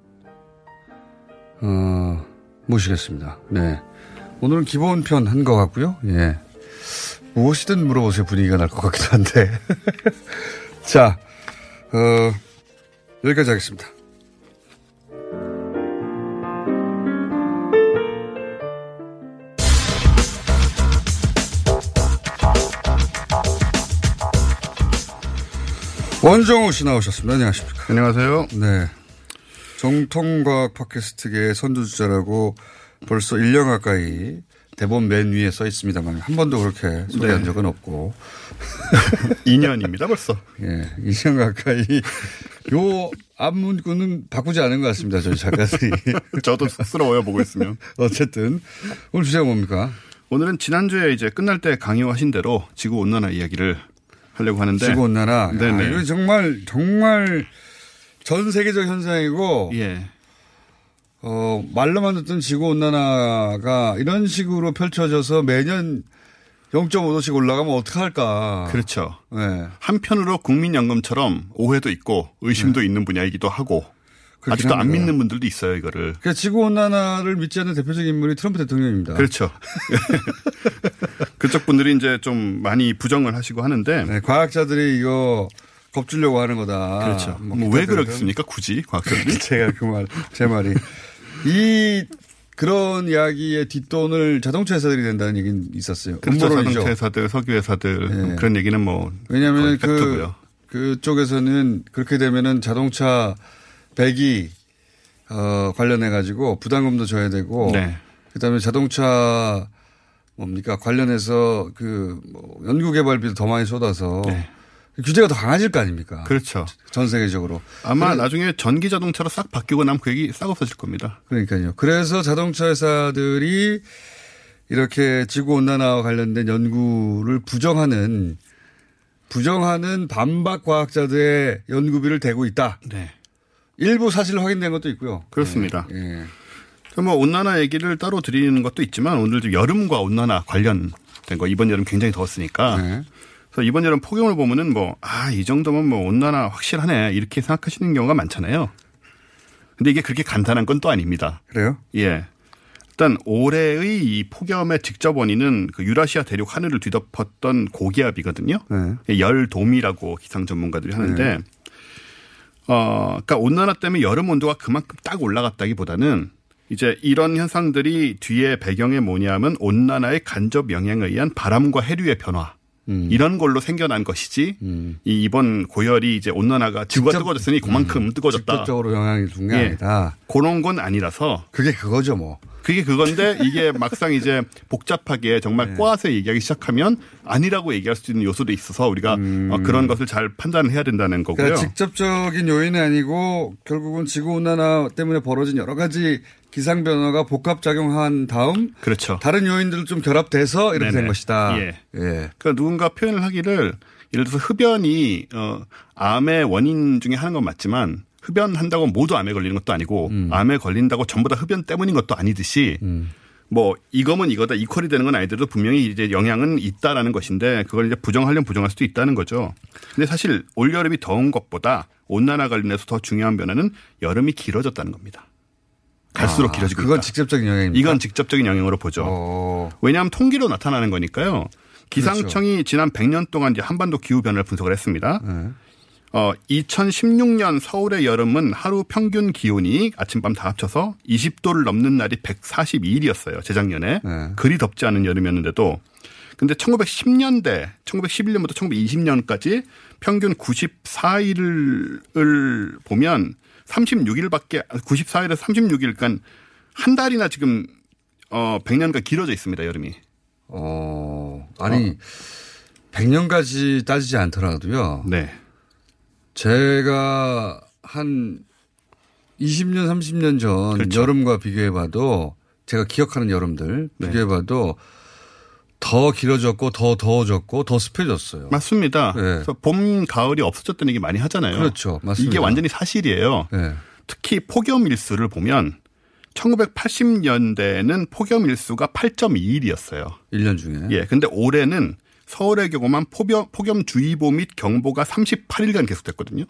어, 모시겠습니다. 네. 오늘은 기본 편 한 것 같고요. 예. 무엇이든 물어보세요. 분위기가 날 것 같기도 한데. 자, 어, 여기까지 하겠습니다. 원정우 씨 나오셨습니다. 안녕하십니까. 안녕하세요. 네. 정통과학 팟캐스트계의 선두주자라고 벌써 1년 가까이 대본 맨 위에 써 있습니다만 한 번도 그렇게 소개한 네. 적은 없고. 2년입니다, 벌써. 예, 2년 가까이. 요 앞문구는 바꾸지 않은 것 같습니다. 저희 작가들이. 저도 쑥스러워요, 보고 있으면. 어쨌든 오늘 주제가 뭡니까? 오늘은 지난주에 이제 끝날 때 강요하신 대로 지구 온난화 이야기를 하려고 하는데. 지구 온난화. 네네. 야, 이거 정말 정말 전 세계적 현상이고. 예. 어, 말로만 듣던 지구 온난화가 이런 식으로 펼쳐져서 매년 0.5도씩 올라가면 어떡할까. 그렇죠. 네. 한편으로 국민연금처럼 오해도 있고 의심도 있는 분야이기도 하고 아직도 안 합니다. 믿는 분들도 있어요, 이거를. 그러니까 지구 온난화를 믿지 않는 대표적인 인물이 트럼프 대통령입니다. 그렇죠. 그쪽 분들이 이제 좀 많이 부정을 하시고 하는데. 네, 과학자들이 이거 겁주려고 하는 거다. 그렇죠. 뭐 뭐왜 등등. 그렇습니까, 굳이 과학자들이? 제가 그 말, 제 말이. 이 그런 이야기의 뒷돈을 자동차 회사들이 낸다는 얘기는 있었어요. 그렇죠. 자동차 회사들, 석유 회사들 네. 그런 얘기는 뭐 왜냐하면 그. 그쪽에서는 그렇게 되면은 자동차 배기 어 관련해 가지고 부담금도 져야 되고 네. 그다음에 자동차 뭡니까 관련해서 그 뭐 연구 개발비도 더 많이 쏟아서 규제가 더 강해질 거 아닙니까? 네. 그렇죠. 전 세계적으로. 아마 그래- 나중에 전기 자동차로 싹 바뀌고 나면 그 얘기 싹 없어질 겁니다. 그러니까요. 그래서 자동차 회사들이 이렇게 지구 온난화와 관련된 연구를 부정하는 부정하는 반박 과학자들의 연구비를 대고 있다. 네. 일부 사실 확인된 것도 있고요. 그렇습니다. 예. 그뭐 온난화 얘기를 따로 드리는 것도 있지만 오늘 좀 여름과 온난화 관련된 거 이번 여름 굉장히 더웠으니까 네. 그래서 이번 여름 폭염을 보면은 뭐 아 이 정도면 뭐 온난화 확실하네 이렇게 생각하시는 경우가 많잖아요. 근데 이게 그렇게 간단한 건 또 아닙니다. 그래요? 예. 일단 올해의 이 폭염의 직접 원인은 그 유라시아 대륙 하늘을 뒤덮었던 고기압이거든요. 네. 열돔이라고 기상 전문가들이 하는데 어, 그러니까 온난화 때문에 여름 온도가 그만큼 딱 올라갔다기보다는 이제 이런 현상들이 뒤에 배경에 뭐냐면 온난화의 간접 영향에 의한 바람과 해류의 변화. 음. 이런 걸로 생겨난 것이지 이 이번 고열이 이제 온난화가 지구가 뜨거워졌으니 그만큼 뜨거워졌다. 음. 직접적으로 영향을 준게 예. 아니다. 그런 건 아니라서 그게 그거죠 뭐. 그게 그건데 이게 막상 이제 복잡하게 정말 네. 꼬아서 얘기하기 시작하면 아니라고 얘기할 수 있는 요소도 있어서 우리가 어, 그런 것을 잘 판단을 해야 된다는 거고요. 음. 그러니까 직접적인 요인이 아니고 결국은 지구 온난화 때문에 벌어진 여러 가지 기상 변화가 복합 작용한 다음 그렇죠. 다른 요인들 좀 결합돼서 이렇게 된 네네. 것이다. 예. 예. 그러니까 누군가 표현을 하기를 예를 들어서 흡연이 어 암의 원인 중에 하는 건 맞지만 흡연한다고 모두 암에 걸리는 것도 아니고 음. 암에 걸린다고 전부 다 흡연 때문인 것도 아니듯이 뭐 이거면 이거다 이퀄이 되는 건 아니더라도 분명히 이제 영향은 있다라는 것인데 그걸 이제 부정하려면 부정할 수도 있다는 거죠. 근데 사실 올 여름이 더운 것보다 온난화 관련해서 더 중요한 변화는 여름이 길어졌다는 겁니다. 갈수록 아, 길어지고 그건 있다. 직접적인 영향입니다. 이건 직접적인 영향으로 보죠. 어. 왜냐하면 통계로 나타나는 거니까요. 기상청이 지난 100년 동안 이제 한반도 기후 변화를 분석을 했습니다. 어, 2016년 서울의 여름은 하루 평균 기온이 아침밤 다 합쳐서 20도를 넘는 날이 142일이었어요. 재작년에. 그리 덥지 않은 여름이었는데도. 근데 1910년대, 1911년부터 1920년까지 평균 94일을 보면 36일밖에 94일에서 36일 그러니까 한 달이나 지금 어 100년간 길어져 있습니다, 여름이. 어. 아니 100년까지 따지지 않더라도요. 네. 제가 한 20년, 30년 전 그렇죠. 여름과 비교해봐도 제가 기억하는 여름들 네. 비교해봐도 더 길어졌고 더 더워졌고 더 습해졌어요. 맞습니다. 네. 그래서 봄, 가을이 없어졌다는 얘기 많이 하잖아요. 그렇죠. 맞습니다. 이게 완전히 사실이에요. 네. 특히 폭염 일수를 보면 1980년대에는 폭염 일수가 8.2일이었어요. 1년 중에. 예. 근데 올해는 서울의 경우만 폭염, 폭염주의보 및 경보가 38일간 계속됐거든요.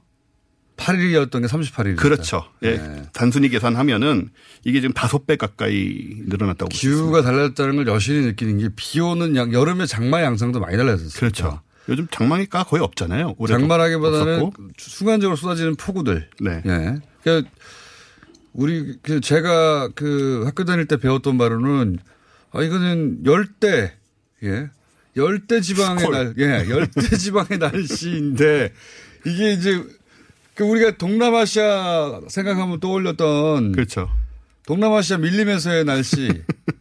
8일이었던 게 38일. 그렇죠. 예. 네. 단순히 계산하면은 이게 지금 다섯 배 가까이 늘어났다고 기후가 달라졌다는 걸 여실히 느끼는 게 비 오는 양, 여름에 장마 양상도 많이 달라졌어요. 그렇죠. 요즘 장마기가 거의 없잖아요. 장마라기보다는 없었고. 순간적으로 쏟아지는 폭우들. 네. 예. 그러니까 우리 그 제가 그 학교 다닐 때 배웠던 바로는 아 이거는 열대 예 열대 지방의. 날 예 열대 지방의 날씨인데 이게 이제 그 우리가 동남아시아 생각하면 떠올렸던 그렇죠. 동남아시아 밀림에서의 날씨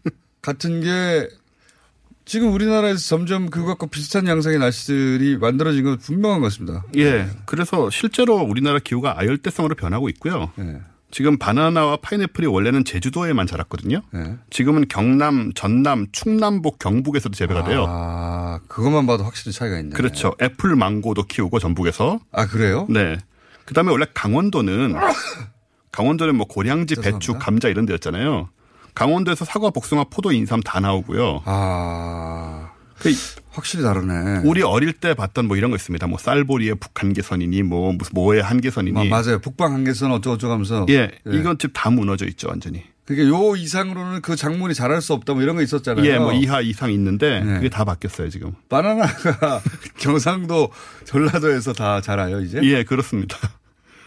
같은 게 지금 우리나라에서 점점 그것과 비슷한 양상의 날씨들이 만들어진 건 분명한 것 같습니다. 예. 그래서 실제로 우리나라 기후가 아열대성으로 변하고 있고요. 네. 지금 바나나와 파인애플이 원래는 제주도에만 자랐거든요. 네. 지금은 경남, 전남, 충남북, 경북에서도 재배가 돼요. 아, 그것만 봐도 확실히 차이가 있네. 그렇죠. 애플 망고도 키우고 전북에서. 아, 그래요? 네. 그다음에 원래 강원도는 강원도는 뭐 고량지, 배추, 감자 이런 데였잖아요. 강원도에서 사과, 복숭아, 포도, 인삼 다 나오고요. 아. 그 확실히 다르네. 우리 어릴 때 봤던 뭐 이런 거 있습니다. 뭐 쌀보리의 북한계선이니 뭐 무슨 뭐의 한계선이니. 마- 맞아요. 북방 한계선 어쩌고저쩌고 하면서. 예. 이건 지금 다 무너져 있죠, 완전히. 그게 요 이상으로는 그 작물이 자랄 수 없다 뭐 이런 거 있었잖아요. 예, 뭐 이하 이상 있는데 네. 그게 다 바뀌었어요, 지금. 바나나가 경상도 전라도에서 다 자라요, 이제? 예, 그렇습니다.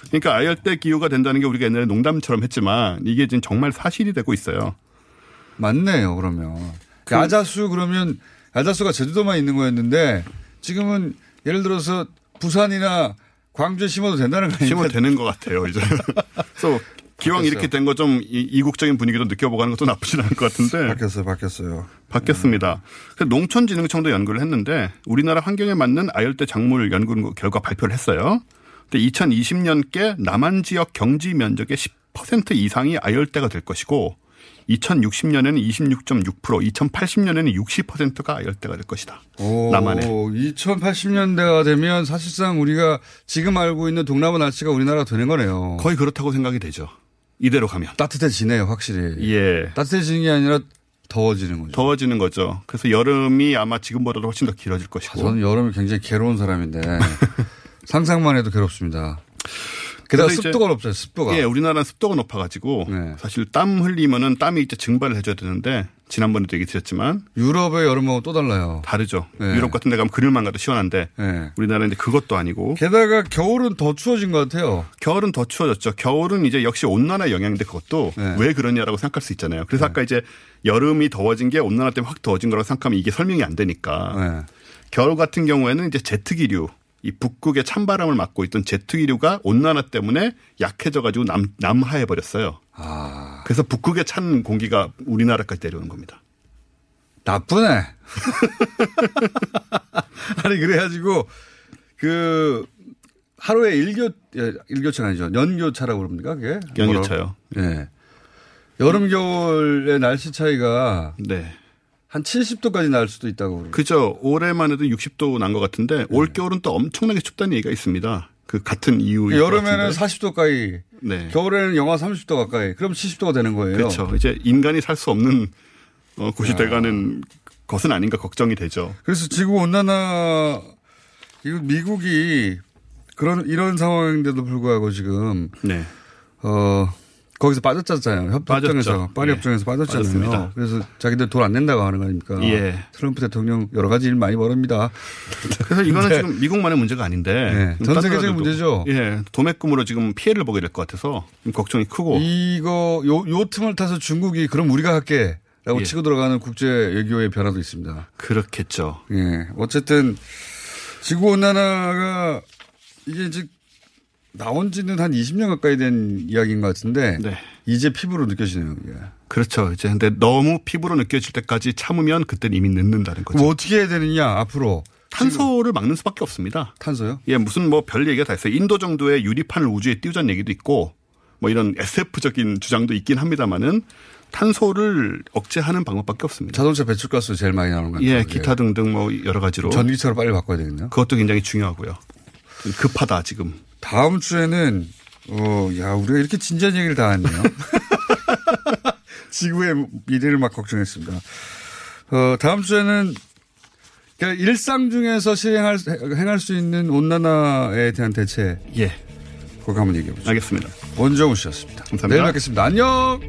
그러니까 아열대 기후가 된다는 게 우리가 옛날에 농담처럼 했지만 이게 지금 정말 사실이 되고 있어요. 맞네요, 그러면. 그 야자수 그러면 야자수가 제주도만 있는 거였는데 지금은 예를 들어서 부산이나 광주에 심어도 된다는 거 아닙니까? 심어도 되는 것 같아요, 이제. 그래서 기왕 바뀌었어요. 이렇게 된 거 좀 이국적인 분위기도 느껴보고 하는 것도 나쁘진 않을 것 같은데. 바뀌었어요, 바뀌었어요. 바뀌었습니다. 그래서 농촌진흥청도 연구를 했는데 우리나라 환경에 맞는 아열대 작물 연구 결과 발표를 했어요. 근데 2020년께 남한 지역 경지 면적의 10% 이상이 아열대가 될 것이고 2060년에는 26.6%, 2080년에는 60%가 아열대가 될 것이다. 남한에. 2080년대가 되면 사실상 우리가 지금 알고 있는 동남아 날씨가 우리나라가 되는 거네요. 거의 그렇다고 생각이 되죠. 이대로 가면. 따뜻해지네요, 확실히. 예. 따뜻해지는 게 아니라 더워지는 거죠. 더워지는 거죠. 그래서 여름이 아마 지금보다도 훨씬 더 길어질 것이고. 저는 여름이 굉장히 괴로운 사람인데 상상만 해도 괴롭습니다. 게다가 습도가 높잖아요, 습도가. 예, 우리나라는 습도가 높아가지고 사실 땀 흘리면은 땀이 이제 증발을 해줘야 되는데 지난번에도 얘기 드렸지만 유럽의 여름하고 또 달라요. 다르죠. 네. 유럽 같은 데 가면 그늘만 가도 시원한데 네. 우리나라는 이제 그것도 아니고 게다가 겨울은 더 추워진 것 같아요. 겨울은 더 추워졌죠. 겨울은 이제 역시 온난화 영향인데 그것도 네. 왜 그러냐라고 생각할 수 있잖아요. 그래서 아까 이제 여름이 더워진 게 온난화 때문에 확 더워진 거라고 생각하면 이게 설명이 안 되니까 네. 겨울 같은 경우에는 이제 제트기류 이 북극의 찬바람을 막고 있던 제트기류가 온난화 때문에 약해져 가지고 남 남하해 버렸어요. 아. 그래서 북극의 찬 공기가 우리나라까지 내려오는 겁니다. 나쁘네. 아니 그래가지고 그 하루에 일교 예, 일교차가 아니죠. 연교차라고 그럽니까 그게? 연교차요. 예. 여름 겨울의 날씨 차이가 네. 한 70도까지 날 수도 있다고 그러고. 그죠. 올해만 해도 60도 난 것 같은데 올 겨울은 또 엄청나게 춥다는 얘기가 있습니다. 그 같은 이유. 여름에는 40도 가까이, 네. 겨울에는 영하 30도 가까이. 그럼 70도가 되는 거예요. 그렇죠. 이제 인간이 살 수 없는 어, 곳이 야. 돼가는 것은 아닌가 걱정이 되죠. 그래서 지구 온난화 이거 미국이 그런 이런 상황인데도 불구하고 지금 네. 어 거기서 빠졌잖아요. 협-. 협정에서 파리 예. 협정에서 빠졌잖아요. 빠졌습니다. 그래서 자기들 돈 안 낸다고 하는 거 아닙니까? 예. 트럼프 대통령 여러 가지 일 많이 벌입니다. 그래서 이거는 네. 지금 미국만의 문제가 아닌데 네. 전딴 세계적인 문제죠. 예, 도매금으로 지금 피해를 보게 될 것 같아서 좀 걱정이 크고 이거 요, 요 틈을 타서 중국이 그럼 우리가 할게. 라고 예. 치고 들어가는 국제 외교의 변화도 있습니다. 그렇겠죠. 예. 어쨌든 지구 온난화가 이게 이제 나온 지는 한 20년 가까이 된 이야기인 것 같은데 네. 이제 피부로 느껴지네요. 이게. 그렇죠. 이제 근데 너무 피부로 느껴질 때까지 참으면 그때는 이미 늦는다는 거죠. 어떻게 해야 되느냐 앞으로 탄소를 막는 수밖에 없습니다. 탄소요? 예, 무슨 뭐 별 얘기가 다 있어요. 인도 정도의 유리판을 우주에 띄우자는 얘기도 있고 뭐 이런 SF적인 주장도 있긴 합니다만은 탄소를 억제하는 방법밖에 없습니다. 자동차 배출가스 제일 많이 나오는 거 같아요. 예, 기타 등등 뭐 여러 가지로 전기차로 빨리 바꿔야 되겠네요. 그것도 굉장히 중요하고요. 급하다 지금. 다음 주에는 어, 야, 우리가 이렇게 진지한 얘기를 다 했네요. 지구의 미래를 막 걱정했습니다. 어, 다음 주에는 그러니까 일상 중에서 실행할 행할 수 있는 온난화에 대한 대체. 예. 그거 한번 얘기해 보죠. 알겠습니다. 원정우 씨였습니다. 감사합니다. 내일 뵙겠습니다. 안녕.